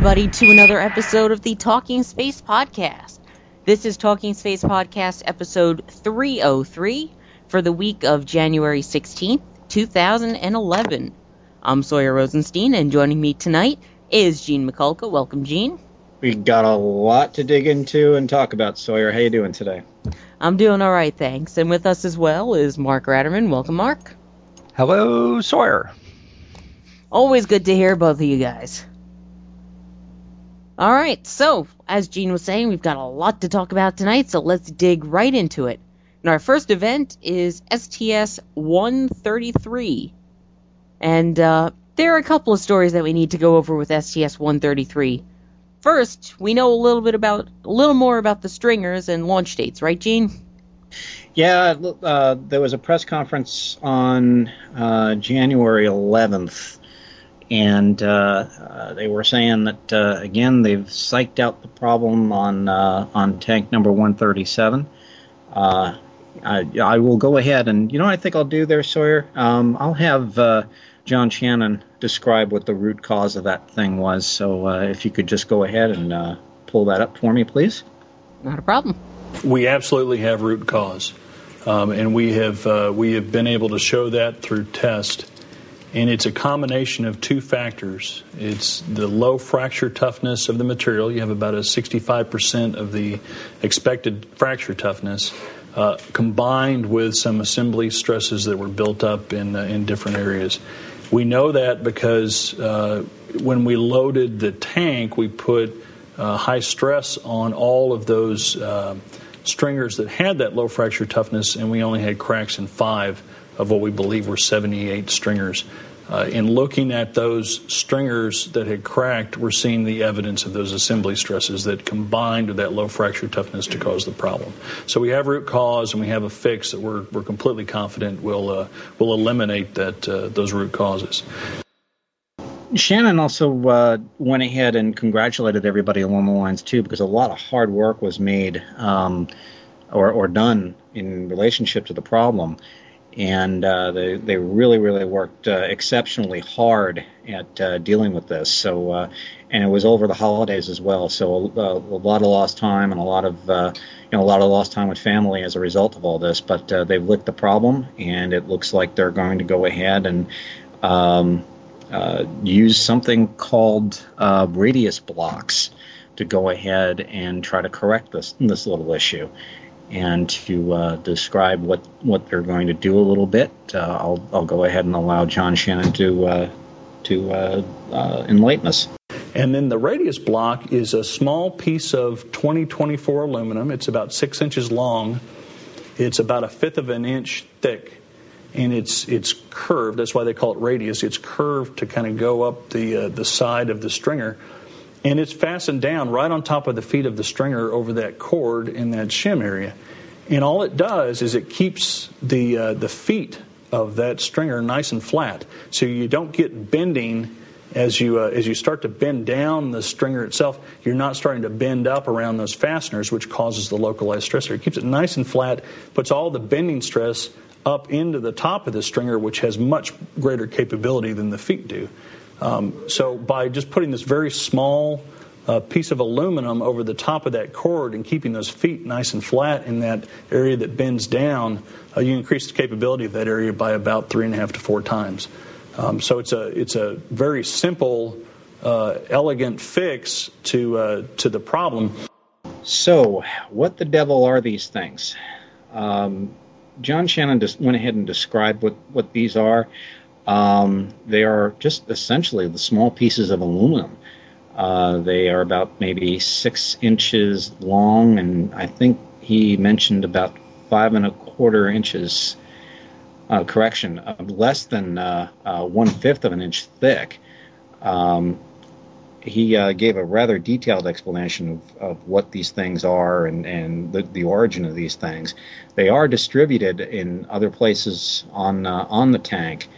everybody to another episode of the Talking Space Podcast. This is Talking Space Podcast episode 303 for the week of January 16th, 2011. I'm Sawyer Rosenstein, and joining me tonight is Gene Mikulka. Welcome, Gene. We got a lot to dig into and talk about. Sawyer, how you doing today? I'm doing all right, thanks. And with us as well is Mark Ratterman. Welcome, Mark. Hello, Sawyer. Always good to hear both of you guys. All right, so as Gene was saying, we've got a lot to talk about tonight, so let's dig right into it. And our first event is STS 133. And uh, there are a couple of stories that we need to go over with STS 133. First, we know a little bit about a little more about the stringers and launch dates, right, Gene? Yeah, uh, there was a press conference on uh, January 11th, and uh, uh, they were saying that uh, again they've psyched out the problem on uh, on tank number 137. Uh, I, I will go ahead and you know what I think I'll do there, Sawyer. Um, I'll have uh, John Shannon describe what the root cause of that thing was. So uh, if you could just go ahead and uh, pull that up for me, please. Not a problem. We absolutely have root cause, um, and we have uh, we have been able to show that through test. And it's a combination of two factors. It's the low fracture toughness of the material. You have about a 65% of the expected fracture toughness, uh, combined with some assembly stresses that were built up in uh, in different areas. We know that because uh, when we loaded the tank, we put uh, high stress on all of those uh, stringers that had that low fracture toughness, and we only had cracks in five of what we believe were 78 stringers. Uh, in looking at those stringers that had cracked, we're seeing the evidence of those assembly stresses that combined with that low fracture toughness to cause the problem. So we have root cause and we have a fix that we're, we're completely confident will uh, will eliminate that uh, those root causes. Shannon also uh, went ahead and congratulated everybody along the lines too, because a lot of hard work was made um, or, or done in relationship to the problem, and uh, they they really really worked uh, exceptionally hard at uh, dealing with this. So, uh, and it was over the holidays as well, so a, a lot of lost time and a lot of uh, you know a lot of lost time with family as a result of all this. But uh, they've licked the problem, and it looks like they're going to go ahead and. Um, uh, use something called uh, radius blocks to go ahead and try to correct this this little issue, and to uh, describe what what they're going to do a little bit. Uh, I'll I'll go ahead and allow John Shannon to uh, to uh, uh, enlighten us. And then the radius block is a small piece of 2024 aluminum. It's about six inches long. It's about a fifth of an inch thick and it's it's curved. That's why they call it radius. It's curved to kind of go up the uh, the side of the stringer, and it's fastened down right on top of the feet of the stringer over that cord in that shim area. And all it does is it keeps the uh, the feet of that stringer nice and flat, so you don't get bending as you uh, as you start to bend down the stringer itself. You're not starting to bend up around those fasteners, which causes the localized stressor. It keeps it nice and flat, puts all the bending stress up into the top of the stringer, which has much greater capability than the feet do. Um, so by just putting this very small uh, piece of aluminum over the top of that cord and keeping those feet nice and flat in that area that bends down, uh, you increase the capability of that area by about three and a half to four times. Um, so it's a it's a very simple, uh, elegant fix to uh, to the problem. So, what the devil are these things? Um, John Shannon just went ahead and described what, what these are. Um, they are just essentially the small pieces of aluminum. Uh, they are about maybe six inches long, and I think he mentioned about five and a quarter inches. Uh, correction, uh, less than uh, uh, one fifth of an inch thick. Um, he uh, gave a rather detailed explanation of, of what these things are and, and the, the, origin of these things. They are distributed in other places on on the tank,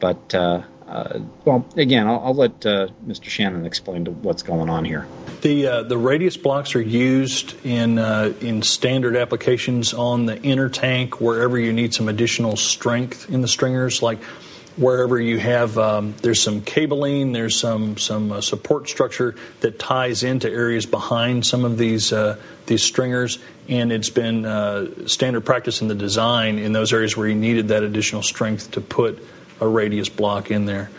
but uh, uh well, again, I'll, I'll let uh, Mr. Shannon explain to what's going on here. The uh, the radius blocks are used in in standard applications on the inner tank wherever you need some additional strength in the stringers, like wherever you have um, there's some cabling, there's some some uh, support structure that ties into areas behind some of these uh, these stringers, and it's been uh, standard practice in the design in those areas where you needed that additional strength to put a radius block in there.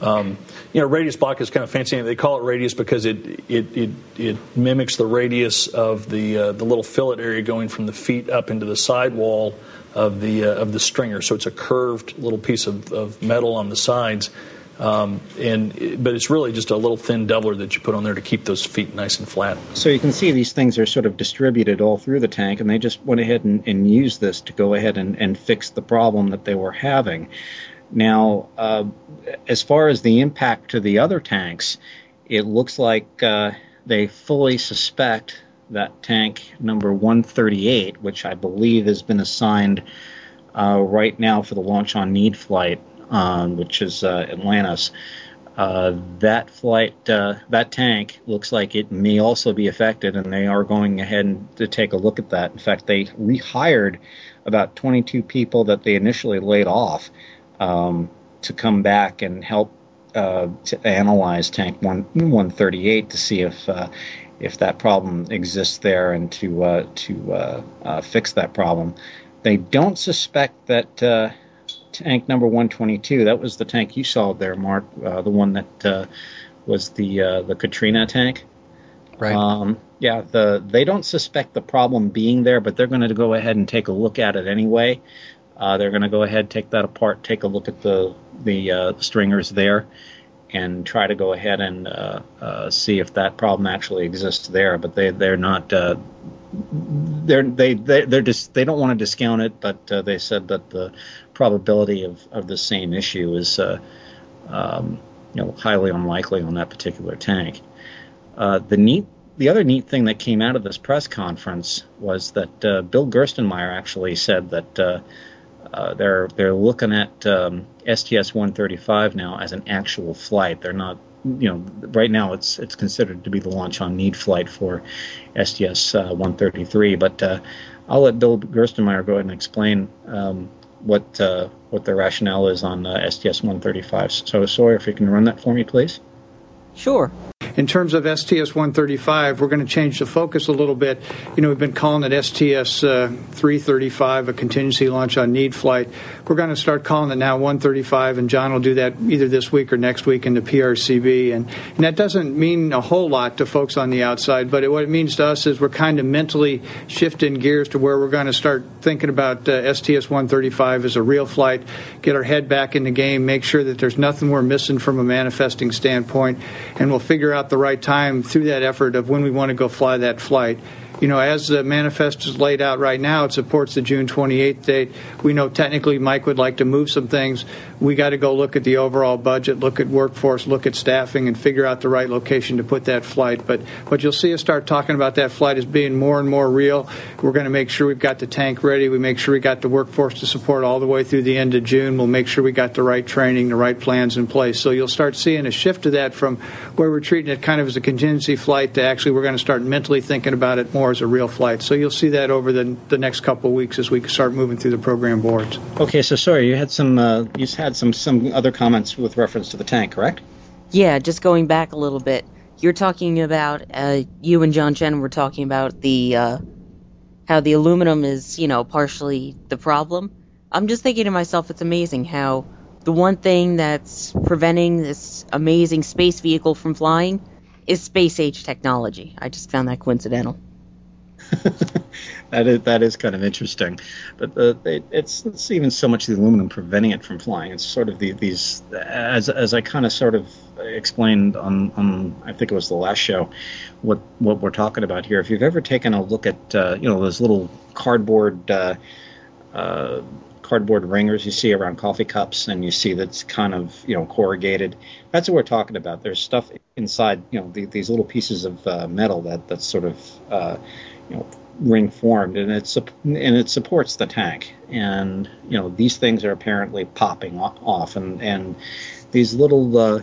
Um, you know, radius block is kind of fancy. They call it radius because it it it, it mimics the radius of the uh, the little fillet area going from the feet up into the sidewall of the uh, of the stringer. So it's a curved little piece of, of metal on the sides, um, and but it's really just a little thin doubler that you put on there to keep those feet nice and flat. So you can see these things are sort of distributed all through the tank, and they just went ahead and, and used this to go ahead and, and fix the problem that they were having. Now, uh, as far as the impact to the other tanks, it looks like uh, they fully suspect that tank number 138, which I believe has been assigned uh, right now for the launch on need flight, um, which is uh, Atlantis. Uh, that flight, uh, that tank looks like it may also be affected, and they are going ahead and to take a look at that. In fact, they rehired about 22 people that they initially laid off um, to come back and help uh, to analyze tank one, 138 to see if uh, if that problem exists there and to uh, to uh, uh, fix that problem. They don't suspect that uh, tank number 122. That was the tank you saw there, Mark. Uh, the one that uh, was the the Katrina tank. Right. Um, yeah. The they don't suspect the problem being there, but they're going to go ahead and take a look at it anyway. They're going to go ahead, take that apart, take a look at the the stringers there and try to go ahead and uh, uh, see if that problem actually exists there. But they they're not uh, they're they they they're just they don't want to discount it, but uh, they said that the probability of, of the same issue is uh, um, you know highly unlikely on that particular tank. Uh, the neat the other neat thing that came out of this press conference was that Bill Gerstenmaier actually said that uh, they're they're looking at um, STS 135 now as an actual flight. They're not, you know, right now it's it's considered to be the launch on need flight for STS uh, 133. But uh, I'll let Bill Gerstenmaier go ahead and explain um, what uh, what the rationale is on uh, STS 135. So Sawyer, if you can run that for me, please. Sure. In terms of STS 135, we're going to change the focus a little bit. You know, we've been calling it STS uh, 335, a contingency launch on need flight. We're going to start calling it now 135, and John will do that either this week or next week in the PRCB. And, and that doesn't mean a whole lot to folks on the outside, but it, what it means to us is we're kind of mentally shifting gears to where we're going to start thinking about uh, STS 135 as a real flight, get our head back in the game, make sure that there's nothing we're missing from a manifesting standpoint, and we'll figure out the right time through that effort of when we want to go fly that flight you know, as the manifest is laid out right now, it supports the June 28th date. We know technically Mike would like to move some things. We got to go look at the overall budget, look at workforce, look at staffing, and figure out the right location to put that flight. But but you'll see us start talking about that flight as being more and more real. We're going to make sure we've got the tank ready. We make sure we got the workforce to support all the way through the end of June. We'll make sure we got the right training, the right plans in place. So you'll start seeing a shift to that from where we're treating it kind of as a contingency flight to actually we're going to start mentally thinking about it more as a real flight. So you'll see that over the, the next couple of weeks as we start moving through the program boards. Okay, so sorry, you had some uh, you had some some other comments with reference to the tank, correct? Yeah, just going back a little bit. You're talking about uh, you and John Shannon were talking about the uh, how the aluminum is, you know, partially the problem. I'm just thinking to myself, it's amazing how the one thing that's preventing this amazing space vehicle from flying is space age technology. I just found that coincidental. that is that is kind of interesting, but the, it, it's it's even so much the aluminum preventing it from flying. It's sort of the, these as as I kind of sort of explained on on I think it was the last show, what what we're talking about here. If you've ever taken a look at uh, you know those little cardboard. Uh, uh, cardboard ringers you see around coffee cups and you see that's kind of you know corrugated that's what we're talking about there's stuff inside you know the, these little pieces of uh, metal that that's sort of uh, you know ring formed and it's and it supports the tank. And you know these things are apparently popping off and and these little uh,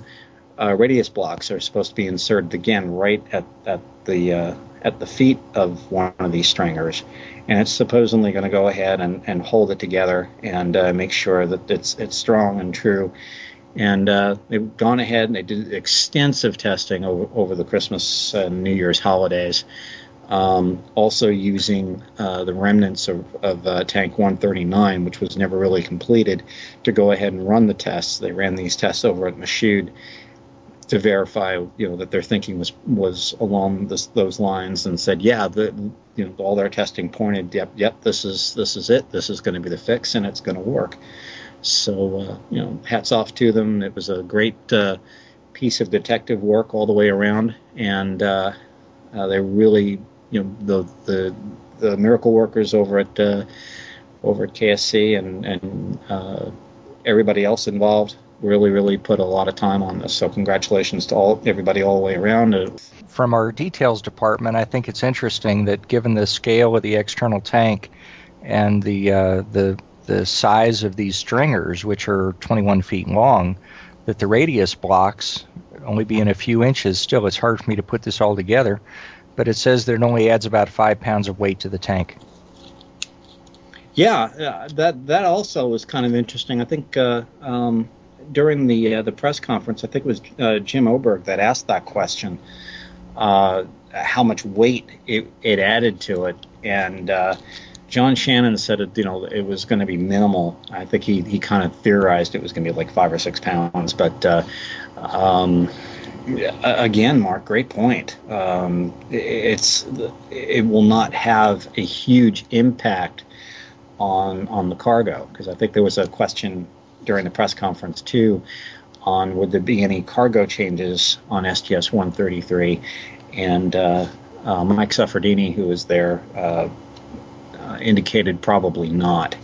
uh, radius blocks are supposed to be inserted again right at at the uh, at the feet of one of these stringers. And it's supposedly going to go ahead and, and hold it together and uh, make sure that it's it's strong and true. And uh, they've gone ahead and they did extensive testing over, over the Christmas and New Year's holidays um, also using uh, the remnants of, of uh, Tank 139, which was never really completed, to go ahead and run the tests. They ran these tests over at Michoud to verify, you know, that their thinking was was along this, those lines, and said, yeah, the, you know, all their testing pointed, yep, yep, this is this is it. This is going to be the fix, and it's going to work. So, uh, you know, hats off to them. It was a great uh, piece of detective work all the way around, and uh, uh they really you know the the the miracle workers over at uh, over at KSC and and uh, everybody else involved really really put a lot of time on this. So congratulations to all everybody all the way around. From our details department, I think it's interesting that given the scale of the external tank and the uh, the the size of these stringers, which are 21 feet long, that the radius blocks only being a few inches. Still, it's hard for me to put this all together but it says that it only adds about five pounds of weight to the tank. Yeah, that that also was kind of interesting. I think uh, um, during the uh, the press conference, I think it was uh, Jim Oberg that asked that question, uh, how much weight it, it added to it, and uh, John Shannon said it, you know, it was going to be minimal. I think he he kind of theorized it was going to be like five or six pounds, but uh, um, again, Mark, great point. Um, it's it will not have a huge impact on on the cargo because I think there was a question during the press conference too on would there be any cargo changes on STS 133, and uh, uh, Mike Suffredini, who was there, uh, uh, indicated probably not.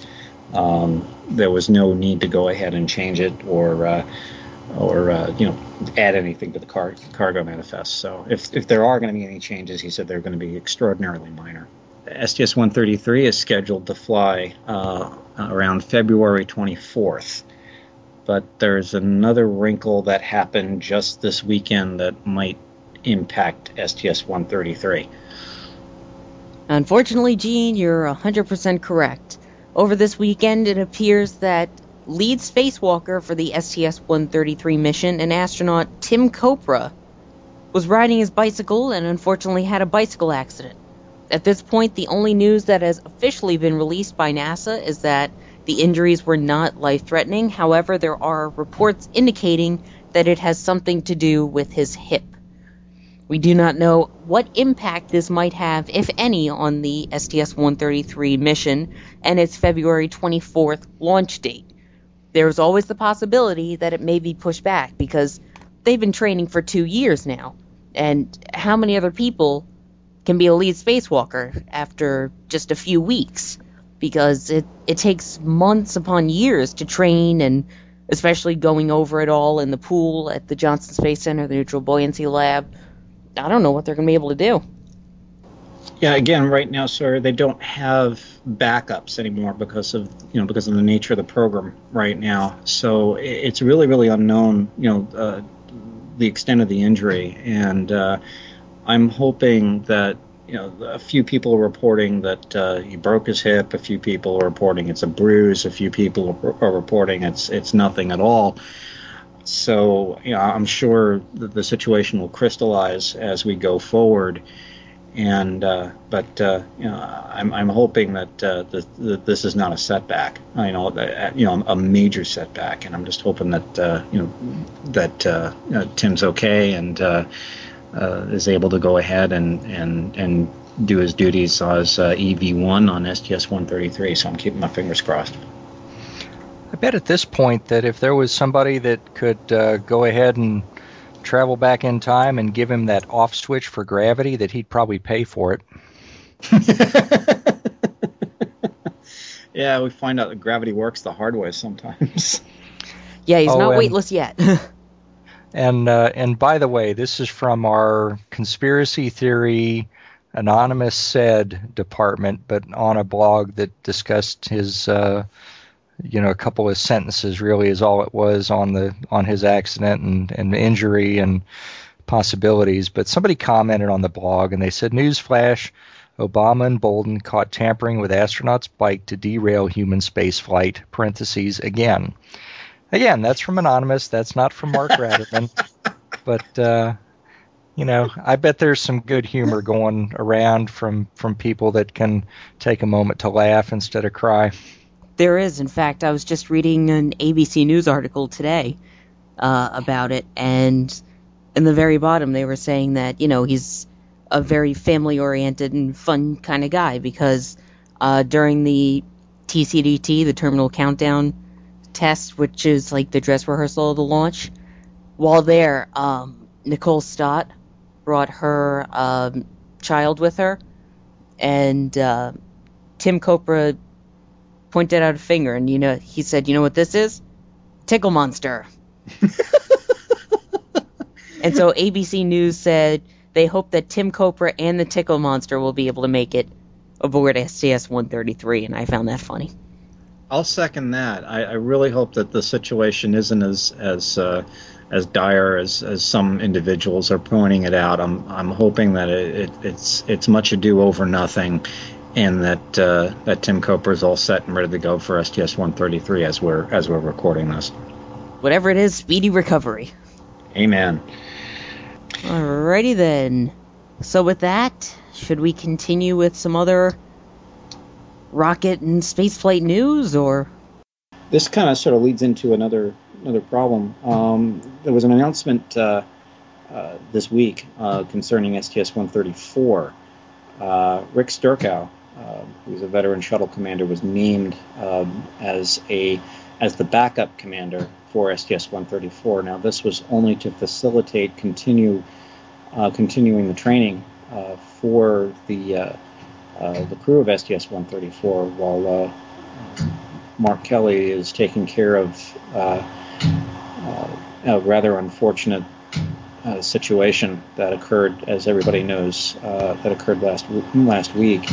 Um, there was no need to go ahead and change it or uh, or uh, you know add anything to the car- cargo manifest. So if if there are going to be any changes, he said they're going to be extraordinarily minor. STS 133 is scheduled to fly uh, around February 24th, but there's another wrinkle that happened just this weekend that might impact STS 133. Unfortunately, Gene, you're 100% correct. Over this weekend, it appears that lead spacewalker for the STS-133 mission, and astronaut Tim Kopra, was riding his bicycle and unfortunately had a bicycle accident. At this point, the only news that has officially been released by NASA is that the injuries were not life threatening. However, there are reports indicating that it has something to do with his hip. We do not know what impact this might have, if any, on the STS 133 mission and its February 24th launch date there's always the possibility that it may be pushed back because they've been training for two years now. And how many other people can be a lead spacewalker after just a few weeks? Because it, it takes months upon years to train and especially going over it all in the pool at the Johnson Space Center, the Neutral Buoyancy Lab. I don't know what they're going to be able to do. Yeah, again, right now, sir, they don't have backups anymore because of you know because of the nature of the program right now. So it's really really unknown, you know, uh, the extent of the injury, and uh, I'm hoping that you know a few people are reporting that uh, he broke his hip, a few people are reporting it's a bruise, a few people are reporting it's it's nothing at all. So you know, I'm sure the situation will crystallize as we go forward and uh, but uh, you know I'm, I'm hoping that, uh, that this is not a setback you know you know a major setback and I'm just hoping that uh, you know that uh, Tim's okay and uh, is able to go ahead and and and do his duties as uh, EV1 on STS-133. So I'm keeping my fingers crossed. I bet at this point that if there was somebody that could uh, go ahead and travel back in time and give him that off switch for gravity, that he'd probably pay for it. yeah, we find out that gravity works the hard way sometimes. Yeah, he's Oh, not and- weightless yet. And uh, and by the way, this is from our conspiracy theory anonymous said department, but on a blog that discussed his, uh, you know, a couple of sentences really is all it was on the on his accident and, and injury and possibilities. But somebody commented on the blog and they said, "Newsflash: Obama and Bolden caught tampering with astronauts' bike to derail human spaceflight." Parentheses again. Again, that's from anonymous. That's not from Mark Ratterman. but uh, you know, I bet there's some good humor going around from from people that can take a moment to laugh instead of cry. There is, in fact, I was just reading an ABC News article today uh, about it, and in the very bottom they were saying that you know he's a very family-oriented and fun kind of guy because uh, during the TCDT, the Terminal Countdown test, which is like the dress rehearsal of the launch, while there, um, Nicole Stott brought her um, child with her, and uh, Tim Kopra pointed out a finger, and you know he said, "You know what this is? Tickle Monster." and so ABC News said they hope that Tim Kopra and the Tickle Monster will be able to make it aboard STS-133, and I found that funny. I'll second that. I, I really hope that the situation isn't as as uh, as dire as, as some individuals are pointing it out. I'm I'm hoping that it, it, it's it's much ado over nothing, and that uh, that Tim Kopra is all set and ready to go for STS 133 as we're as we're recording this. Whatever it is, speedy recovery. Amen. Alrighty then. So with that, should we continue with some other rocket and spaceflight news, or This kind of sort of leads into another another problem. Um, there was an announcement uh, uh, this week uh, concerning STS 134. Uh, Rick Sturckow, uh, who's a veteran shuttle commander, was named um, as a as the backup commander for STS 134. Now, this was only to facilitate continue uh, continuing the training uh, for the uh, uh, the crew of STS 134 while uh, Mark Kelly is taking care of a rather unfortunate uh, situation that occurred, as everybody knows, uh, that occurred last last week.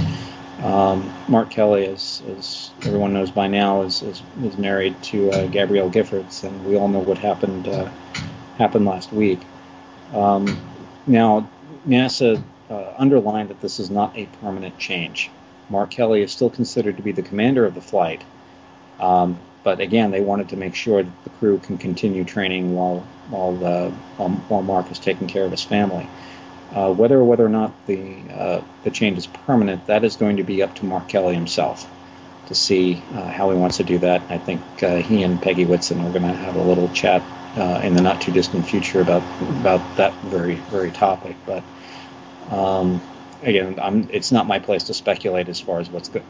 Um, Mark Kelly, as, as everyone knows by now, is is, is married to uh, Gabrielle Giffords, and we all know what happened uh, happened last week. Um, now, NASA uh, underlined that this is not a permanent change. Mark Kelly is still considered to be the commander of the flight, um, but again, they wanted to make sure that the crew can continue training while while uh, while, while Mark is taking care of his family. Uh, whether or whether or not the uh, the change is permanent, that is going to be up to Mark Kelly himself to see uh, how he wants to do that. I think uh, he and Peggy Whitson are going to have a little chat uh, in the not too distant future about about that very very topic. But um, again, I'm, it's not my place to speculate as far as what's go-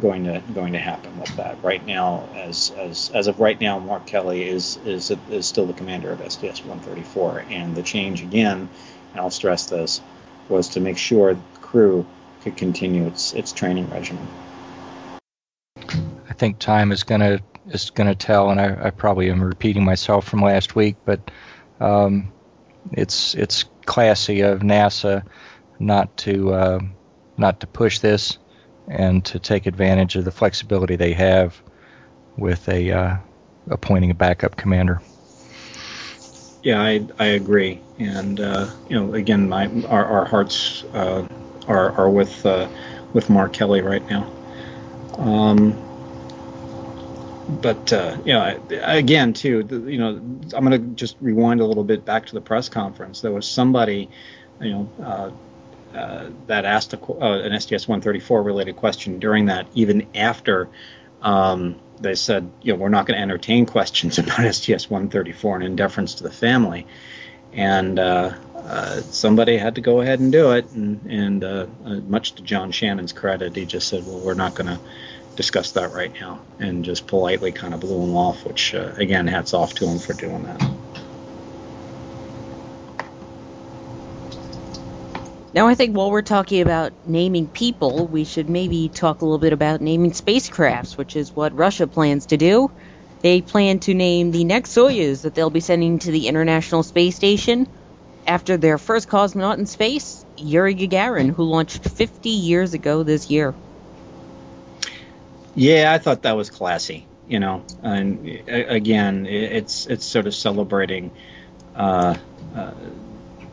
going to going to happen with that. Right now, as as as of right now, Mark Kelly is is is still the commander of STS 134, and the change again, and I'll stress this, was to make sure the crew could continue its its training regimen. I think time is gonna is gonna tell, and I, I probably am repeating myself from last week, but um, it's it's classy of NASA not to uh, not to push this and to take advantage of the flexibility they have with a uh, appointing a backup commander. Yeah, I, I agree, and uh, you know, again, my our, our hearts uh, are are with uh, with Mark Kelly right now. Um, but uh, you know, again, too, you know, I'm going to just rewind a little bit back to the press conference. There was somebody, you know, uh, uh, that asked a, uh, an STS 134 related question during that, even after um, they said, you know, we're not going to entertain questions about STS 134 and in deference to the family. And uh, uh, somebody had to go ahead and do it, and, and uh, uh, much to John Shannon's credit, he just said, "Well, we're not going to discuss that right now," and just politely kind of blew him off. Which, uh, again, hats off to him for doing that. Now, I think while we're talking about naming people, we should maybe talk a little bit about naming spacecrafts, which is what Russia plans to do. They plan to name the next Soyuz that they'll be sending to the International Space Station after their first cosmonaut in space, Yuri Gagarin, who launched 50 years ago this year. Yeah, I thought that was classy. You know, and again, it's it's sort of celebrating uh, uh,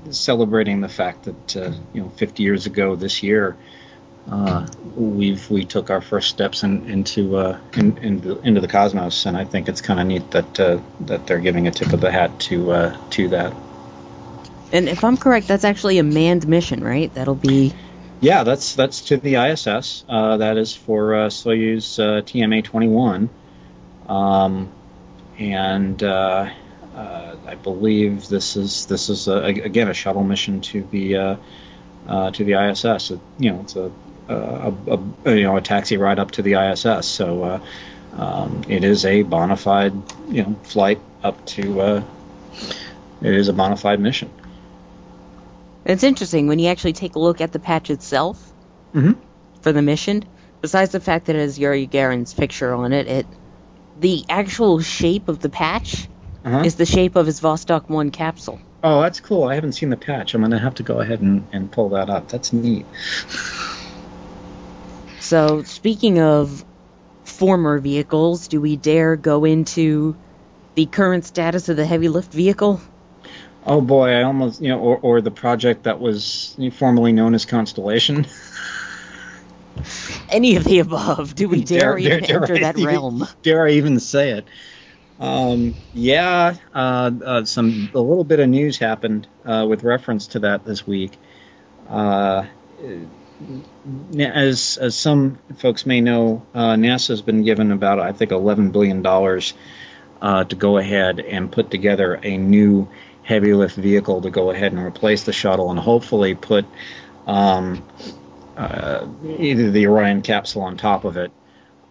celebrating the fact that uh, you know 50 years ago this year uh, we've we took our first steps in, into uh, in, into, into the cosmos, and I think it's kind of neat that uh, that they're giving a tip of the hat to uh, to that. And if I'm correct, that's actually a manned mission, right? That'll be. Yeah, that's that's to the ISS. Uh, that is for uh, Soyuz TMA-21, um, and uh, I believe this is this is a, again a shuttle mission to the uh, uh, to the ISS. It, you know, it's a, a, a, you know a taxi ride up to the ISS. So uh, um, it is a bona fide you know flight up to. Uh, it is a bona fide mission. It's interesting when you actually take a look at the patch itself mm-hmm. for the mission. Besides the fact that it has Yuri Gagarin's picture on it, it the actual shape of the patch uh-huh. is the shape of his Vostok 1 capsule. Oh, that's cool. I haven't seen the patch. I'm going to have to go ahead and, and pull that up. That's neat. So, speaking of former vehicles, do we dare go into the current status of the heavy lift vehicle? Oh boy, I almost, you know, or, or the project that was formerly known as Constellation. Any of the above. Do we dare, dare even dare, enter that realm? Dare I even say it? Um, yeah, uh, uh, some a little bit of news happened uh, with reference to that this week. Uh, as as some folks may know, uh, NASA has been given about I think 11 billion dollars uh, to go ahead and put together a new heavy lift vehicle to go ahead and replace the shuttle and hopefully put um, either the Orion capsule on top of it.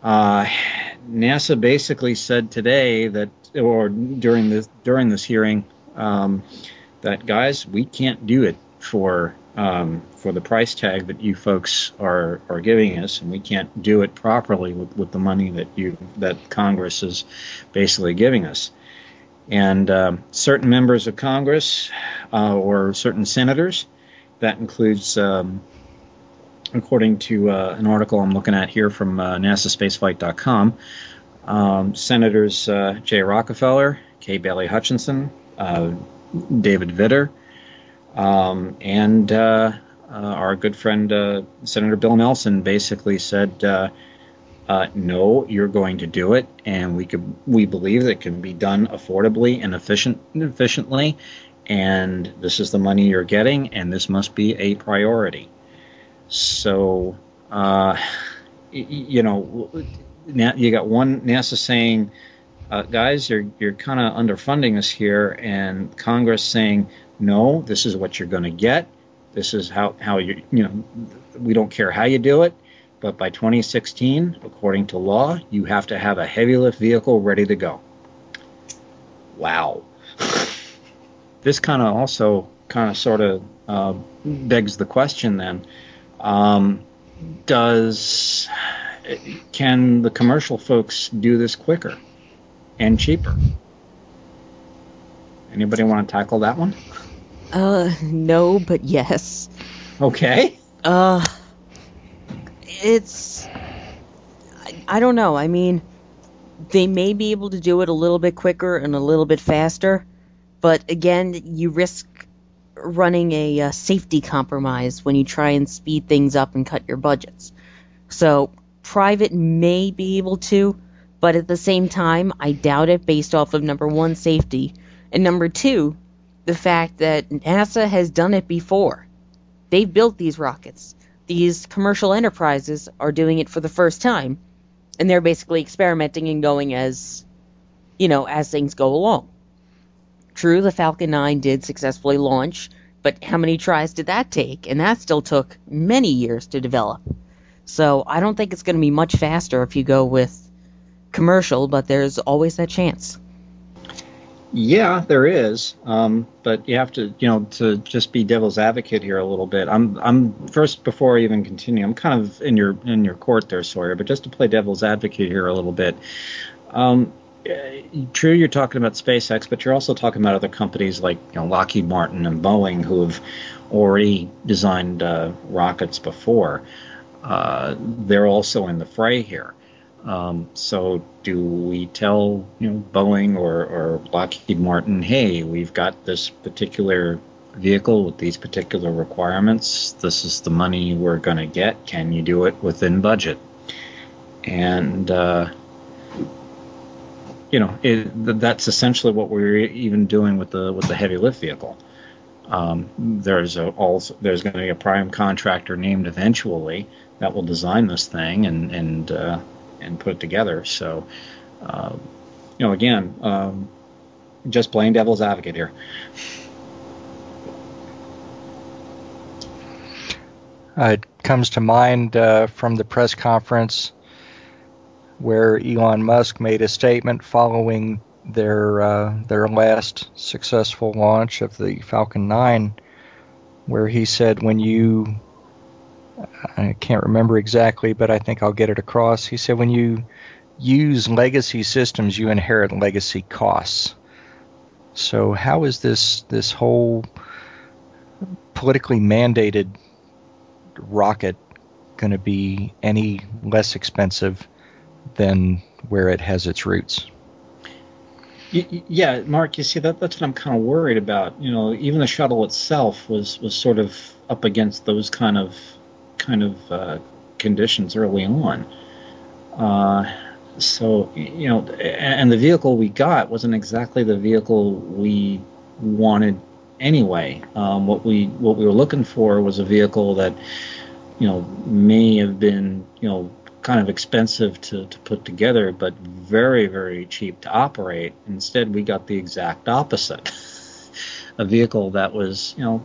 Uh, NASA basically said today that, or during this during this hearing, um, that guys, we can't do it for um, for the price tag that you folks are are giving us, and we can't do it properly with, with the money that you that Congress is basically giving us. And um, certain members of Congress uh, or certain senators, that includes um, according to uh, an article I'm looking at here from uh, NASASpaceflight.com, um, Senators uh, Jay Rockefeller, Kay Bailey Hutchison, uh, David Vitter, um, and uh, uh, our good friend Senator Bill Nelson basically said, "No, you're going to do it, and we could we believe that it can be done affordably and efficient efficiently." And this is the money you're getting, and this must be a priority. So, uh, you know, you got one NASA saying, uh, guys, you're you're kind of underfunding us here, and Congress saying, no, this is what you're going to get. This is how how you you know, we don't care how you do it, but by 2016, according to law, you have to have a heavy lift vehicle ready to go. Wow. this kind of also kind of sort of uh, begs the question then um, does can the commercial folks do this quicker and cheaper? Anybody want to tackle that one? Uh, no, but yes. Okay. Uh, it's. I, I don't know. I mean, they may be able to do it a little bit quicker and a little bit faster, but again, you risk running a uh, safety compromise when you try and speed things up and cut your budgets. So private may be able to, but at the same time, I doubt it based off of number one, safety, and number two, the fact that NASA has done it before. They've built these rockets. These commercial enterprises are doing it for the first time, and they're basically experimenting and going as, you know, as things go along. True, the Falcon 9 did successfully launch But how many tries did that take? And that still took many years to develop. So I don't think it's going to be much faster if you go with commercial, but there's always that chance. Yeah, there is, um, but you have to, you know, to just be devil's advocate here a little bit. I'm, I'm first before I even continue. I'm kind of in your in your court there, Sawyer. But just to play devil's advocate here a little bit. Um, true, you're talking about SpaceX, but you're also talking about other companies like you know, Lockheed Martin and Boeing who have already designed uh, rockets before. Uh, they're also in the fray here. Um, so do we tell you know Boeing or, or Lockheed Martin, hey, we've got this particular vehicle with these particular requirements. This is the money we're going to get. Can you do it within budget? And uh, you know it, that's essentially what we're even doing with the with the heavy lift vehicle. Um, there's a, also there's going to be a prime contractor named eventually that will design this thing and and uh, and put it together. So, uh, you know, again, um, just plain devil's advocate here. Uh, it comes to mind uh, from the press conference where Elon Musk made a statement following their uh, their last successful launch of the Falcon 9, where he said, "When you I can't remember exactly, but I think I'll get it across. He said, when you use legacy systems, you inherit legacy costs. So, how is this this whole politically mandated rocket going to be any less expensive than where it has its roots? Yeah, Mark, you see that that's what I'm kind of worried about. You know, even the shuttle itself was was sort of up against those kind of kind of uh, conditions early on. Uh, so you know, and the vehicle we got wasn't exactly the vehicle we wanted anyway. Um, what we what we were looking for was a vehicle that you know may have been you know kind of expensive to, to put together, but very very cheap to operate. Instead, we got the exact opposite. a vehicle that was you know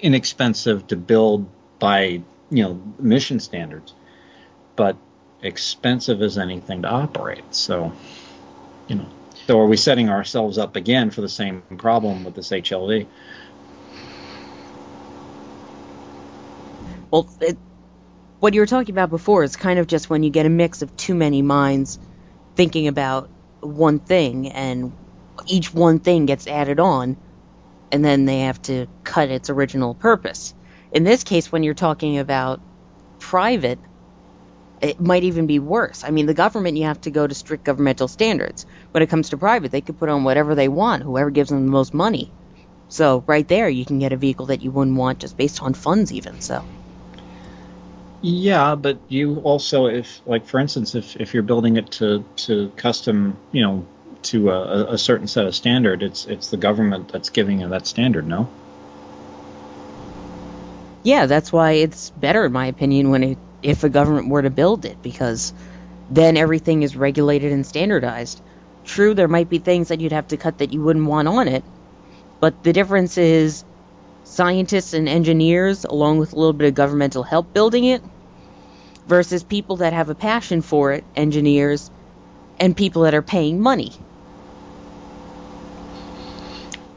inexpensive to build by you know mission standards, but expensive as anything to operate. So, you know, so are we setting ourselves up again for the same problem with this HLV? Well, it, what you were talking about before is kind of just when you get a mix of too many minds thinking about one thing, and each one thing gets added on, and then they have to cut its original purpose. In this case, when you're talking about private, it might even be worse. I mean, the government, you have to go to strict governmental standards. When it comes to private, they could put on whatever they want, whoever gives them the most money. So, right there, you can get a vehicle that you wouldn't want just based on funds, even. So. Yeah, but you also, if like for instance, if, if you're building it to, to custom, you know, to a, a certain set of standard, it's it's the government that's giving you that standard, no? yeah, that's why it's better, in my opinion, when it, if a government were to build it, because then everything is regulated and standardized. True, there might be things that you'd have to cut that you wouldn't want on it, but the difference is scientists and engineers, along with a little bit of governmental help building it, versus people that have a passion for it, engineers, and people that are paying money.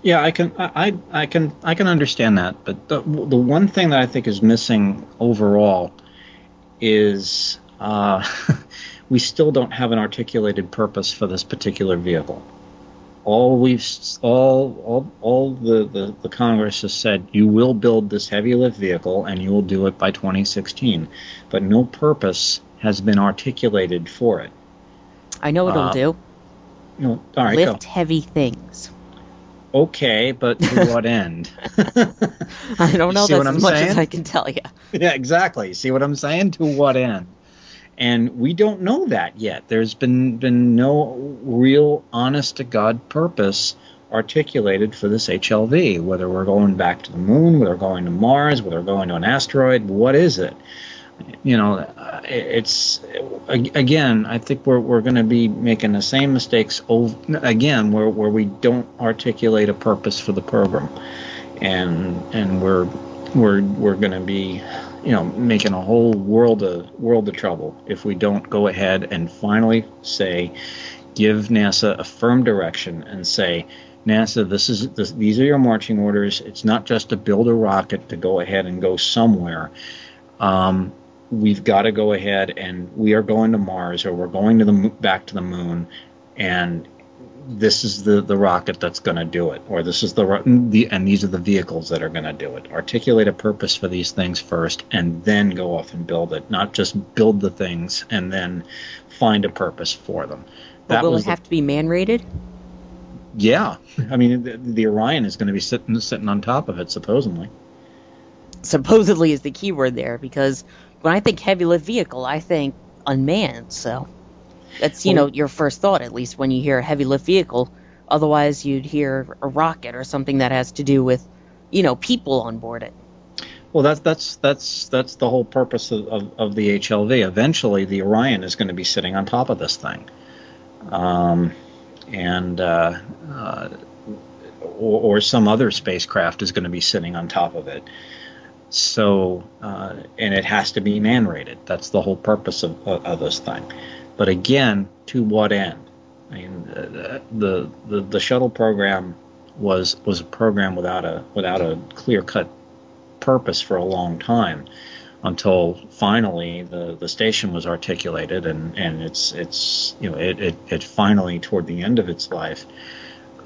Yeah, I can, I, I can, I can understand that. But the the one thing that I think is missing overall is uh, we still don't have an articulated purpose for this particular vehicle. All we've all all all the, the, the Congress has said you will build this heavy lift vehicle and you will do it by 2016, but no purpose has been articulated for it. I know what it'll uh, do. You know, all right, lift go. heavy things. Okay, but to what end? I don't know. That's as much saying? as I can tell you. Yeah, exactly. See what I'm saying? To what end? And we don't know that yet. There's been been no real, honest to God purpose articulated for this HLV. Whether we're going back to the moon, whether we're going to Mars, whether we're going to an asteroid, what is it? you know, it's again. I think we're we're going to be making the same mistakes over, again, where where we don't articulate a purpose for the program, and and we're we're we're going to be you know making a whole world of world of trouble if we don't go ahead and finally say give NASA a firm direction and say NASA this is this, these are your marching orders. It's not just to build a rocket to go ahead and go somewhere. Um, we've got to go ahead and we are going to Mars or we're going to the back to the moon and this is the, the rocket that's going to do it, or this is the, the and these are the vehicles that are going to do it. Articulate a purpose for these things first, and then go off and build it. Not just build the things and then find a purpose for them. That will it have the, to be man rated? Yeah, I mean the, the Orion is going to be sitting sitting on top of it supposedly. Supposedly is the key word there because when I think heavy lift vehicle, I think unmanned. So that's you know your first thought at least when you hear a heavy lift vehicle. Otherwise, you'd hear a rocket or something that has to do with you know people on board it. Well, that's that's that's that's the whole purpose of, of, of the HLV. Eventually, the Orion is going to be sitting on top of this thing, um, and uh, uh, or, or, some other spacecraft is going to be sitting on top of it. So, uh, and it has to be man rated. That's the whole purpose of, of, of this thing. But again, to what end? I mean, the, the the shuttle program was was a program without a without a clear cut purpose for a long time until finally the, the station was articulated and, and it's it's you know it, it, it finally toward the end of its life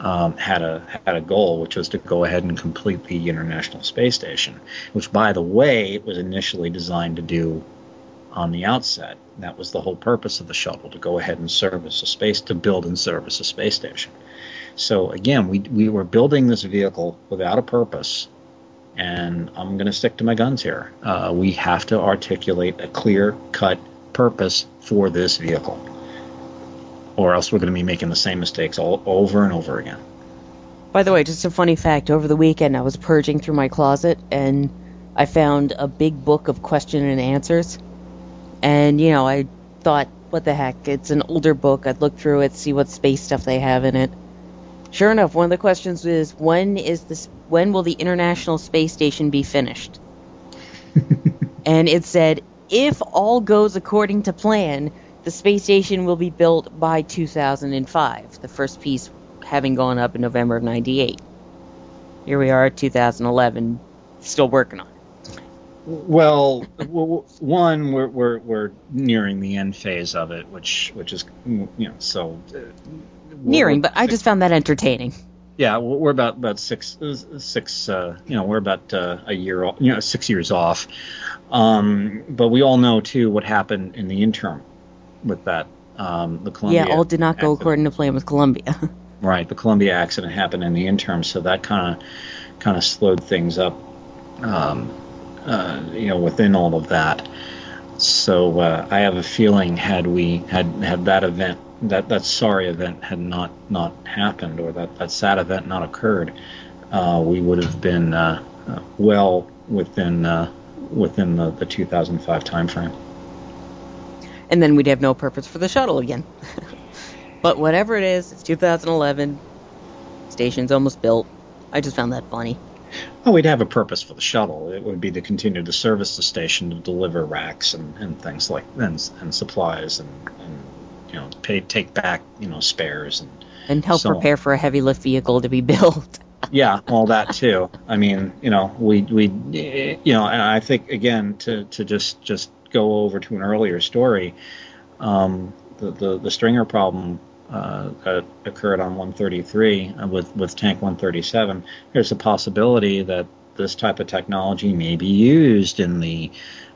um, had a had a goal which was to go ahead and complete the International Space Station, which by the way it was initially designed to do on the outset. That was the whole purpose of the shuttle to go ahead and service a space, to build and service a space station. So again, we, we were building this vehicle without a purpose, and I'm going to stick to my guns here. Uh, we have to articulate a clear cut purpose for this vehicle, or else we're going to be making the same mistakes all over and over again. By the way, just a funny fact over the weekend, I was purging through my closet and I found a big book of question and answers and, you know, I thought, what the heck? It's an older book. I'd look through it, see what space stuff they have in it. Sure enough, one of the questions is when is this when will the International Space Station be finished? and it said if all goes according to plan, the space station will be built by 2005. The first piece having gone up in November of 98. Here we are 2011 still working on it. Well, one we're, we're we're nearing the end phase of it, which which is you know so uh, nearing, but I just found that entertaining. Yeah, we're about about six six uh, you know we're about uh, a year you know six years off, um, but we all know too what happened in the interim with that um, the Columbia. Yeah, all did not go according to plan with Columbia. right, the Columbia accident happened in the interim, so that kind of kind of slowed things up. Um, uh, you know, within all of that. So uh, I have a feeling had we had had that event, that that sorry event had not not happened, or that that sad event not occurred, uh, we would have been uh, uh, well within within the, the 2005 timeframe. And then we'd have no purpose for the shuttle again. but whatever it is, it's 2011. Station's almost built. I just found that funny. Well, we'd have a purpose for the shuttle. It would be to continue to service the station to deliver racks and, and things like and, and supplies and, and you know pay, take back you know spares and and help so prepare on. for a heavy lift vehicle to be built. yeah, all that too. I mean, you know, we we you know, and I think again to to just just go over to an earlier story, um, the, the the stringer problem uh, that occurred on 133 uh, with with tank 137, there's a possibility that this type of technology may be used in the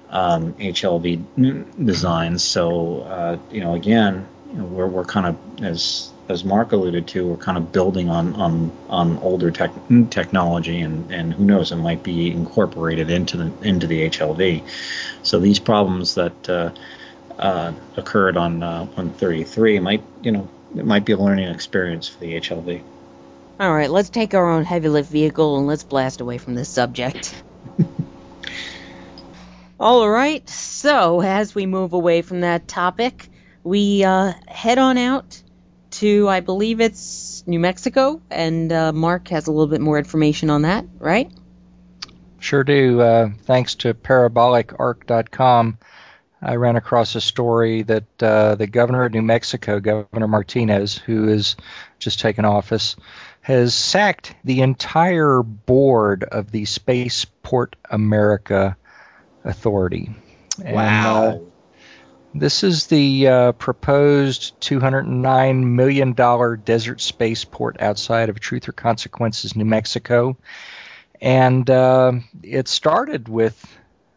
um, HLV designs. So uh, you know, again, we're we're kind of as as Mark alluded to, we're kind of building on on on older tech, technology, and and who knows, it might be incorporated into the into the HLV. So these problems that uh, uh, occurred on uh, 133 might you know it might be a learning experience for the HLV. All right, let's take our own heavy lift vehicle and let's blast away from this subject. All right, so as we move away from that topic, we uh, head on out to, I believe it's New Mexico, and uh, Mark has a little bit more information on that, right? Sure do. Uh, thanks to parabolicarc.com, I ran across a story that uh, the governor of New Mexico, Governor Martinez, who has just taken office, has sacked the entire board of the Spaceport America Authority. Wow. And, uh, this is the uh, proposed $209 million desert spaceport outside of Truth or Consequences, New Mexico. And uh, it started with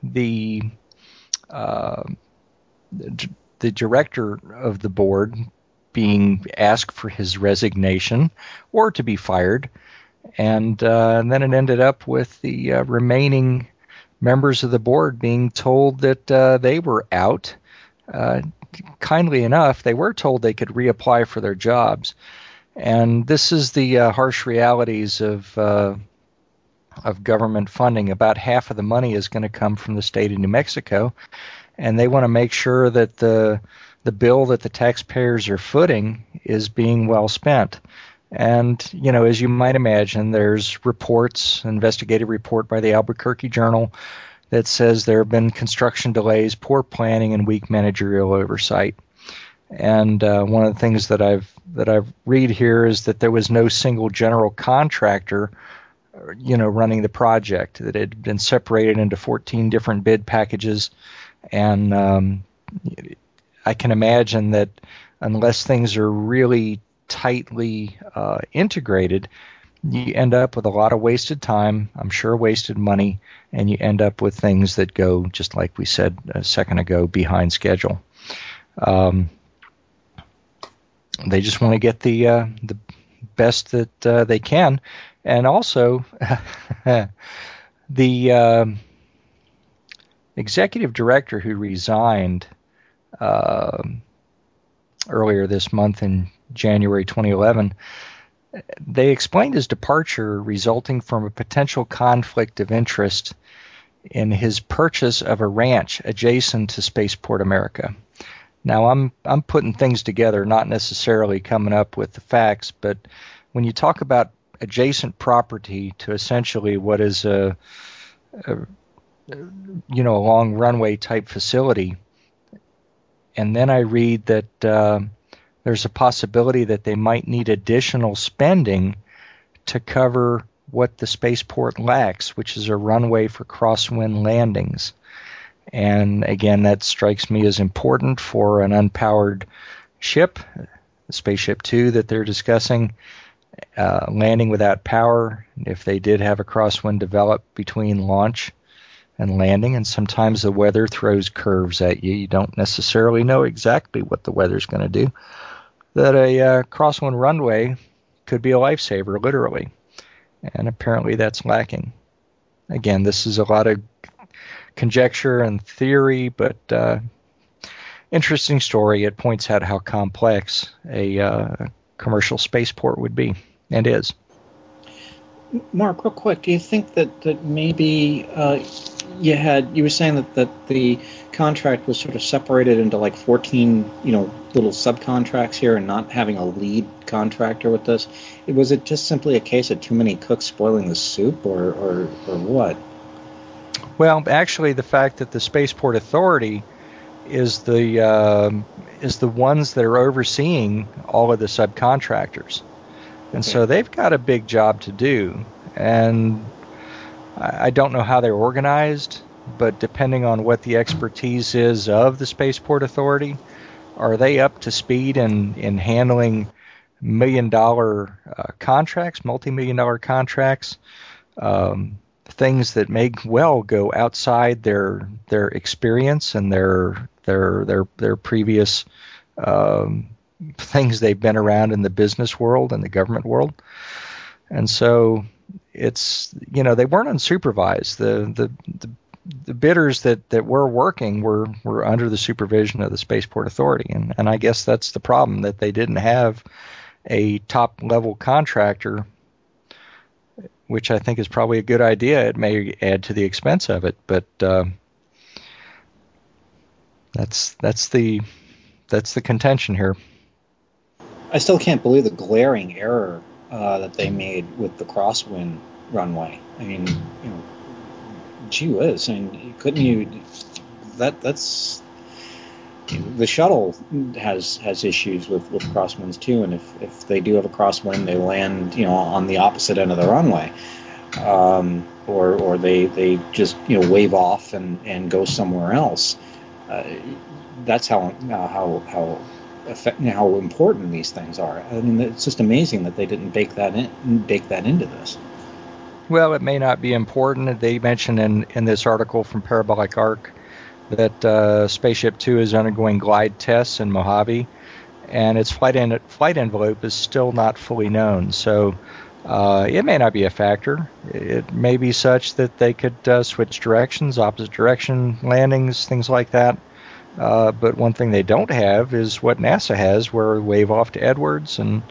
the uh, the director of the board being asked for his resignation or to be fired, and, uh, and then it ended up with the uh, remaining members of the board being told that uh, they were out. Uh, kindly enough, they were told they could reapply for their jobs, and this is the uh, harsh realities of of government funding. About half of the money is going to come from the state of New Mexico, and they want to make sure that the the bill that the taxpayers are footing is being well spent. And you know, as you might imagine, there's reports, investigative report by the Albuquerque Journal that says there have been construction delays, poor planning, and weak managerial oversight. And uh, one of the things that I've that I've read here is that there was no single general contractor you know, running the project. That had been separated into 14 different bid packages, and um, I can imagine that unless things are really tightly uh, integrated, you end up with a lot of wasted time. I'm sure wasted money, and you end up with things that go just like we said a second ago behind schedule. Um, they just want to get the uh, the best that uh, they can and also the uh, executive director who resigned uh, earlier this month in January 2011. They explained his departure resulting from a potential conflict of interest in his purchase of a ranch adjacent to Spaceport America. Now I'm I'm putting things together, not necessarily coming up with the facts, but when you talk about adjacent property to essentially what is a, a you know a long runway type facility, and then I read that uh, there's a possibility that they might need additional spending to cover what the spaceport lacks, which is a runway for crosswind landings. And again, that strikes me as important for an unpowered ship, Spaceship Two that they're discussing uh, landing without power, if they did have a crosswind develop between launch and landing, and sometimes the weather throws curves at you. You don't necessarily know exactly what the weather's going to do. That a uh, crosswind runway could be a lifesaver, literally, and apparently that's lacking. Again, this is a lot of conjecture and theory, but uh, interesting story. It points out how complex a uh, commercial spaceport would be and is. Mark, real quick, do you think that that maybe uh, you had you were saying that that the contract was sort of separated into like 14 you know little subcontracts here and not having a lead contractor with this? Was it just simply a case of too many cooks spoiling the soup or or, or what? Well actually the fact that the spaceport authority is the uh, is the ones that are overseeing all of the subcontractors and so they've got a big job to do. And I don't know how they're organized, but depending on what the expertise is of the Spaceport Authority, are they up to speed in, in handling million dollar uh, contracts, multi million dollar contracts, um, things that may well go outside their their experience and their their their their previous um, things they've been around in the business world and the government world. And so it's you know they weren't unsupervised. The the the, the bidders that, that were working were, were under the supervision of the Spaceport Authority, and, and I guess that's the problem that they didn't have a top level contractor, which I think is probably a good idea. It may add to the expense of it, but uh, that's that's the that's the contention here. I still can't believe the glaring error uh, that they made with the crosswind runway. I mean, you know, gee whiz! I mean, couldn't you? That that's the shuttle has has issues with with crosswinds too, and if if they do have a crosswind, they land you know on the opposite end of the runway, um, or or they they just you know wave off and and go somewhere else. Uh, that's how uh, how how effect, how important these things are. I mean, it's just amazing that they didn't bake that in, bake that into this. Well, it may not be important. They mentioned in in this article from Parabolic Arc that uh, Spaceship Two is undergoing glide tests in Mojave, and its flight en- flight envelope is still not fully known. So. Uh, it may not be a factor. It may be such that they could uh, switch directions, opposite direction landings, things like that. Uh, but one thing they don't have is what NASA has, where wave off to Edwards and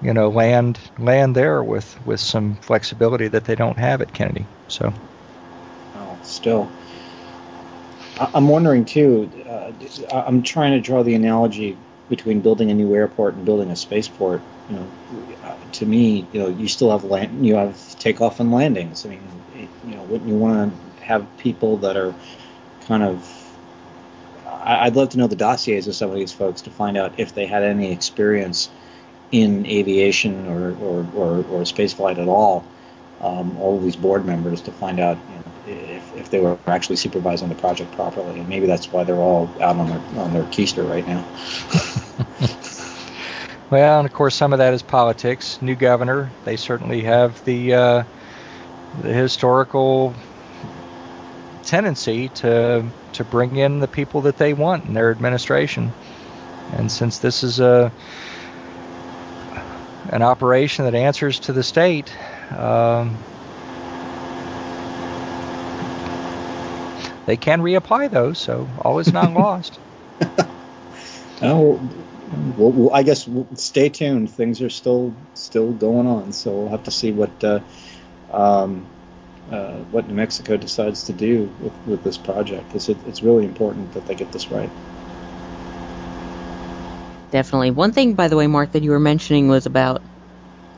you know land land there with with some flexibility that they don't have at Kennedy. So, still, I'm wondering too. Uh, I'm trying to draw the analogy between building a new airport and building a spaceport. You know, uh, to me, you know, you still have land, you have takeoff and landings. I mean, you know, wouldn't you want to have people that are kind of I'd love to know the dossiers of some of these folks to find out if they had any experience in aviation or, or, or, or spaceflight at all. Um, all of these board members to find out you know, if, if they were actually supervising the project properly, and maybe that's why they're all out on their on their keister right now. well, and of course, some of that is politics. New governor, they certainly have the uh, the historical tendency to to bring in the people that they want in their administration. And since this is a an operation that answers to the state, um, they can reapply those, so all is not lost. oh, well, I guess we'll stay tuned. Things are still still going on, so we'll have to see what uh, um, uh, what New Mexico decides to do with, with this project. It's, it's really important that they get this right. Definitely. One thing, by the way, Mark, that you were mentioning was about,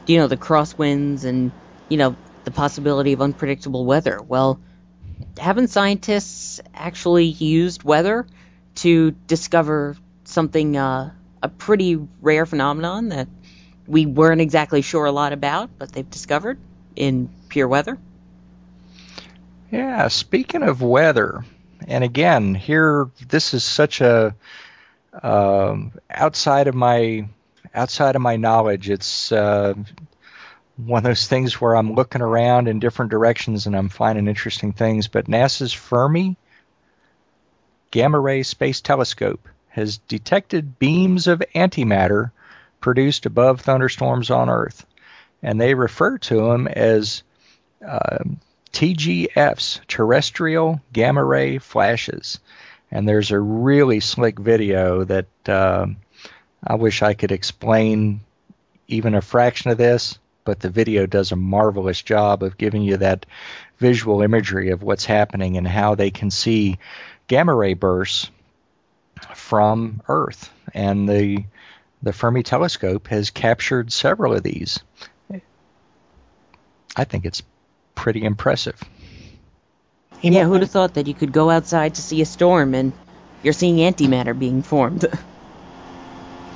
you know, the crosswinds and, you know, the possibility of unpredictable weather. Well, haven't scientists actually used weather to discover something, uh, a pretty rare phenomenon that we weren't exactly sure a lot about, but they've discovered in pure weather? Yeah, speaking of weather, and again, here this is such a um, outside of my outside of my knowledge. It's uh, one of those things where I'm looking around in different directions and I'm finding interesting things. But NASA's Fermi Gamma Ray Space Telescope has detected beams of antimatter produced above thunderstorms on Earth, and they refer to them as uh, TGFs, terrestrial gamma ray flashes. And there's a really slick video that uh, I wish I could explain even a fraction of this, but the video does a marvelous job of giving you that visual imagery of what's happening and how they can see gamma ray bursts from Earth. And the the Fermi telescope has captured several of these. I think it's pretty impressive. Yeah, who'd have thought that you could go outside to see a storm and you're seeing antimatter being formed?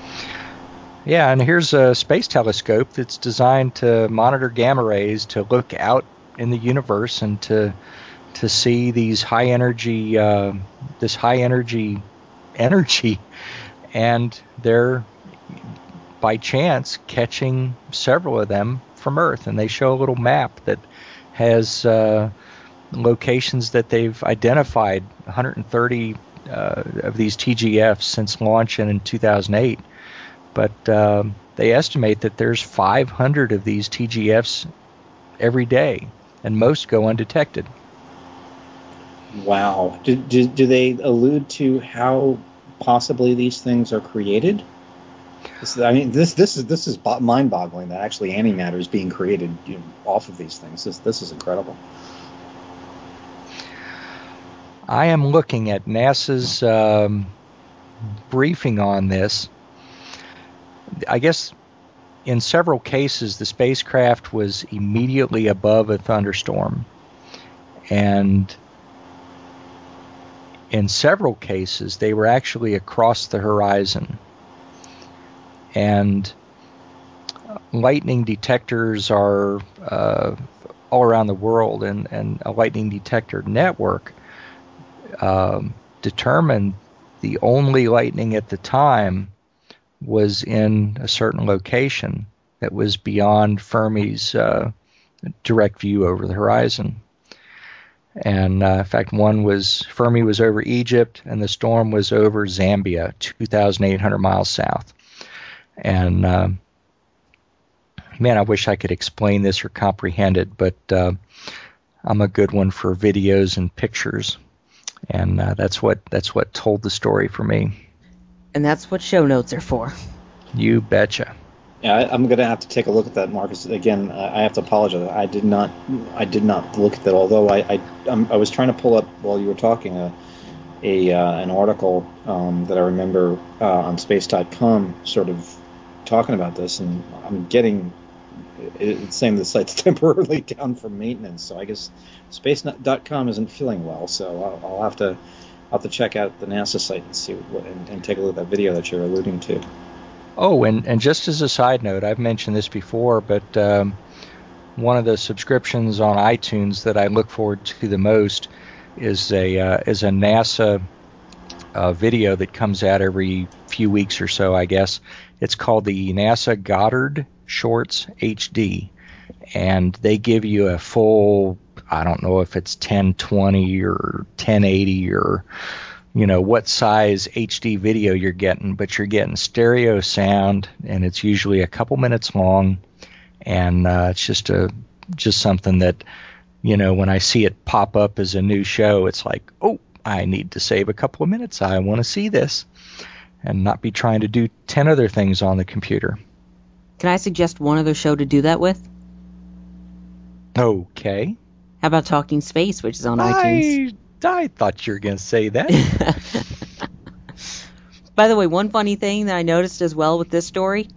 yeah, and here's a space telescope that's designed to monitor gamma rays to look out in the universe and to to see these high energy uh, this high energy energy and they're by chance catching several of them from Earth and they show a little map that has uh, locations that they've identified 130 uh, of these TGFs since launch in 2008. But um, they estimate that there's 500 of these TGFs every day, and most go undetected. Wow. Do, do, do they allude to how possibly these things are created? I mean, this this is this is mind-boggling that actually antimatter is being created you know, off of these things. This this is incredible. I am looking at NASA's um, briefing on this. I guess in several cases the spacecraft was immediately above a thunderstorm, and in several cases they were actually across the horizon. And lightning detectors are uh, all around the world, and, and a lightning detector network um, determined the only lightning at the time was in a certain location that was beyond Fermi's uh, direct view over the horizon. And uh, in fact, one was Fermi was over Egypt, and the storm was over Zambia, 2,800 miles south. And uh, man, I wish I could explain this or comprehend it, but uh, I'm a good one for videos and pictures, and uh, that's what that's what told the story for me. And that's what show notes are for. You betcha. Yeah, I, am going to have to take a look at that, Marcus. Again, I have to apologize. I did not, I did not look at that. Although I, I, i was trying to pull up while you were talking a, a uh, an article um, that I remember uh, on Space.com, sort of talking about this, and I'm getting it's saying the site's temporarily down for maintenance. So I guess Space.com isn't feeling well. So I'll, I'll have to, I'll have to check out the NASA site and see what, and, and take a look at that video that you're alluding to. Oh, and, and just as a side note, I've mentioned this before, but um, one of the subscriptions on iTunes that I look forward to the most is a uh, is a NASA uh, video that comes out every few weeks or so, I guess. It's called the NASA Goddard Shorts HD, and they give you a full I don't know if it's 1020 or 1080 or you know what size HD video you're getting, but you're getting stereo sound, and it's usually a couple minutes long, and uh, it's just a just something that you know when I see it pop up as a new show, it's like, oh, I need to save a couple of minutes. I want to see this, and not be trying to do ten other things on the computer. Can I suggest one other show to do that with? Okay. How about Talking Space, which is on I... iTunes? I thought you were going to say that. By the way, one funny thing that I noticed as well with this story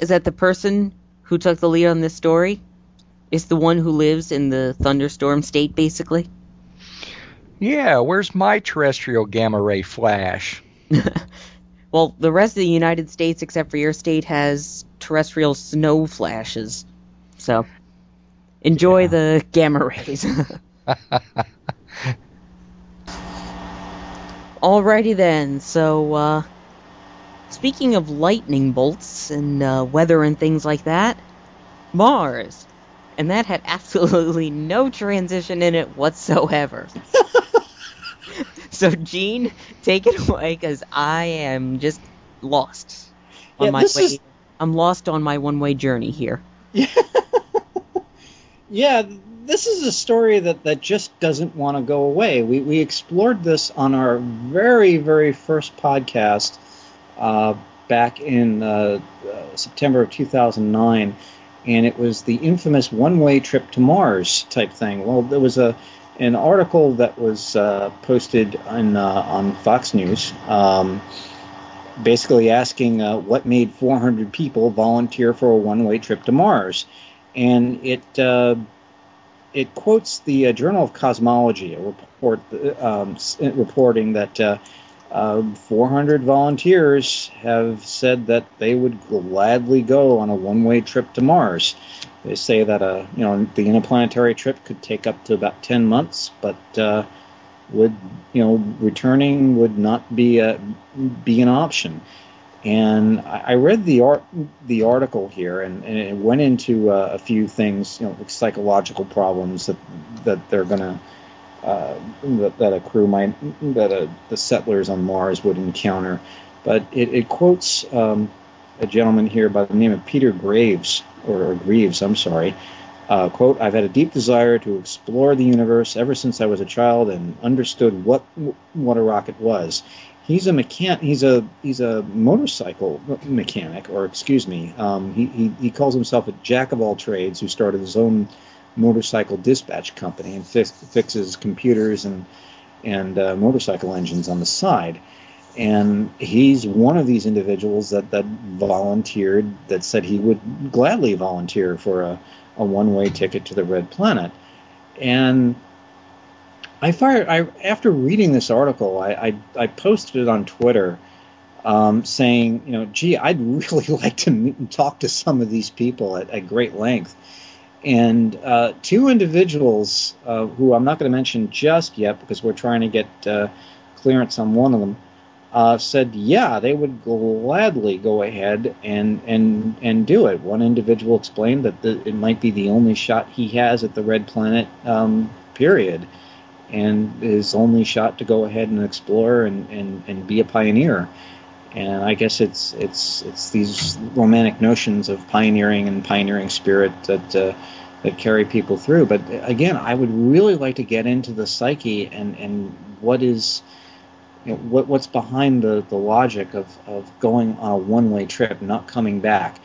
is that the person who took the lead on this story is the one who lives in the thunderstorm state, basically. Yeah, where's my terrestrial gamma ray flash? well, the rest of the United States, except for your state, has terrestrial snow flashes. So enjoy yeah. the gamma rays. Alrighty then. So, uh, speaking of lightning bolts and uh, weather and things like that, Mars. And that had absolutely no transition in it whatsoever. so, Gene, take it away because I am just lost on yeah, my way. Is... I'm lost on my one way journey here. Yeah. yeah, this is a story that, that just doesn't want to go away. We, we explored this on our very, very first podcast uh, back in uh, uh, September of 2009, and it was the infamous one way trip to Mars type thing. Well, there was a an article that was uh, posted on, uh, on Fox News. Um, basically asking uh, what made 400 people volunteer for a one-way trip to Mars, and it it quotes the uh, Journal of Cosmology, a report um, reporting that uh, uh, 400 volunteers have said that they would gladly go on a one-way trip to Mars. They say that a uh, you know the interplanetary trip could take up to about 10 months, but uh, would you know returning would not be a, be an option. And I read the art, the article here, and, and it went into uh, a few things, you know, psychological problems that that they're gonna uh, that, that, a crew might that a, the settlers on Mars would encounter. But it, it quotes um, a gentleman here by the name of Peter Graves or, Greaves, I'm sorry. Uh, quote: I've had a deep desire to explore the universe ever since I was a child and understood what what a rocket was he's a mechan- he's a he's a motorcycle mechanic or excuse me um, he, he, he calls himself a jack of all trades who started his own motorcycle dispatch company and fix, fixes computers and and uh, motorcycle engines on the side and he's one of these individuals that that volunteered that said he would gladly volunteer for a, a one way ticket to the Red Planet, and I fired. I after reading this article, I I, I posted it on Twitter. Um, saying, you know, gee, I'd really like to meet and talk to some of these people at, at great length. And uh, two individuals uh, who I'm not going to mention just yet because we're trying to get uh, clearance on one of them uh, said, yeah, they would gladly go ahead and and and do it. One individual explained that the, it might be the only shot he has at the Red Planet, um, period, and his only shot to go ahead and explore and, and, and be a pioneer. And I guess it's it's it's these romantic notions of pioneering and pioneering spirit that uh, that carry people through. But again, I would really like to get into the psyche and and what is you know, what, what's behind the, the logic of, of going on a one way trip, not coming back.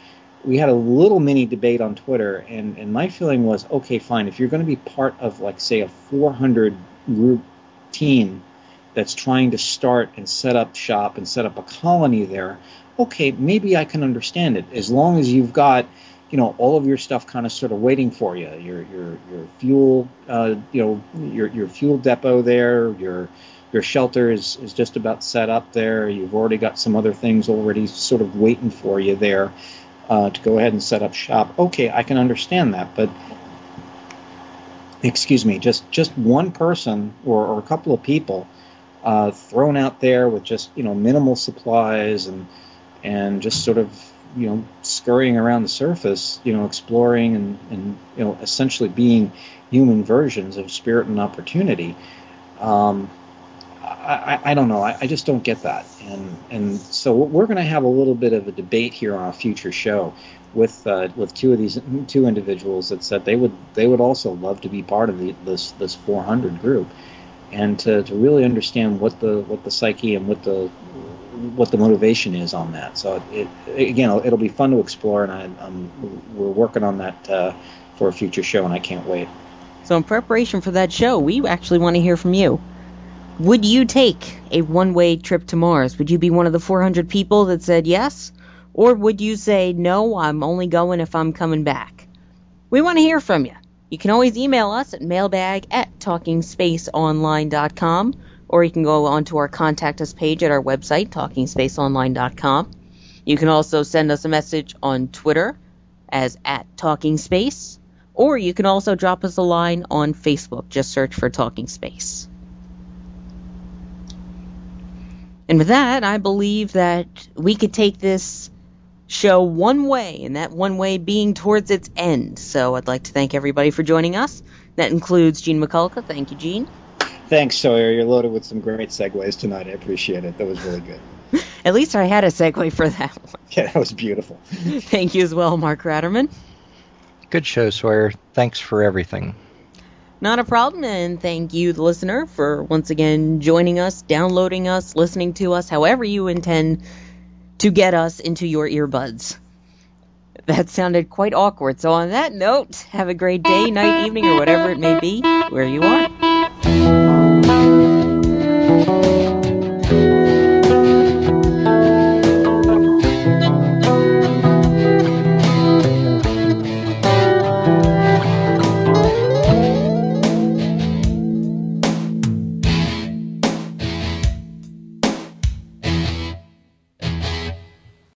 We had a little mini debate on Twitter, and, and my feeling was okay, fine. If you're going to be part of, like, say, a 400 group team that's trying to start and set up shop and set up a colony there, okay, maybe I can understand it as long as you've got you know all of your stuff kind of sort of waiting for you your your your fuel uh, you know your your fuel depot there your your shelter is, is just about set up there. You've already got some other things already sort of waiting for you there uh, to go ahead and set up shop. Okay, I can understand that, but excuse me, just just one person or, or a couple of people uh, thrown out there with just you know minimal supplies and and just sort of you know scurrying around the surface, you know, exploring and and you know essentially being human versions of spirit and opportunity. Um, I, I, don't know. I, I, just don't get that. And and so we're going to have a little bit of a debate here on a future show with uh, with two of these two individuals that said they would they would also love to be part of the, this this 400 group, and to, to really understand what the what the psyche and what the what the motivation is on that. So it, again, it'll, it'll, be fun to explore, and I, we're working on that uh, for a future show, and I can't wait. So in preparation for that show, we actually want to hear from you. Would you take a one way trip to Mars? Would you be one of the 400 people that said yes? Or would you say, no, I'm only going if I'm coming back? We want to hear from you. You can always email us at mailbag at talkingspaceonline.com, or you can go onto our contact us page at our website, talkingspaceonline.com. You can also send us a message on Twitter as at talkingspace, or you can also drop us a line on Facebook. Just search for Talking Space. And with that, I believe that we could take this show one way, and that one way being towards its end. So I'd like to thank everybody for joining us. That includes Gene Mikulka. Thank you, Gene. Thanks, Sawyer. You're loaded with some great segues tonight. I appreciate it. That was really good. At least I had a segue for that one. Yeah, that was beautiful. Thank you as well, Mark Ratterman. Good show, Sawyer. Thanks for everything. Not a problem, and thank you, the listener, for once again joining us, downloading us, listening to us, however you intend to get us into your earbuds. That sounded quite awkward. So, on that note, have a great day, night, evening, or whatever it may be, where you are.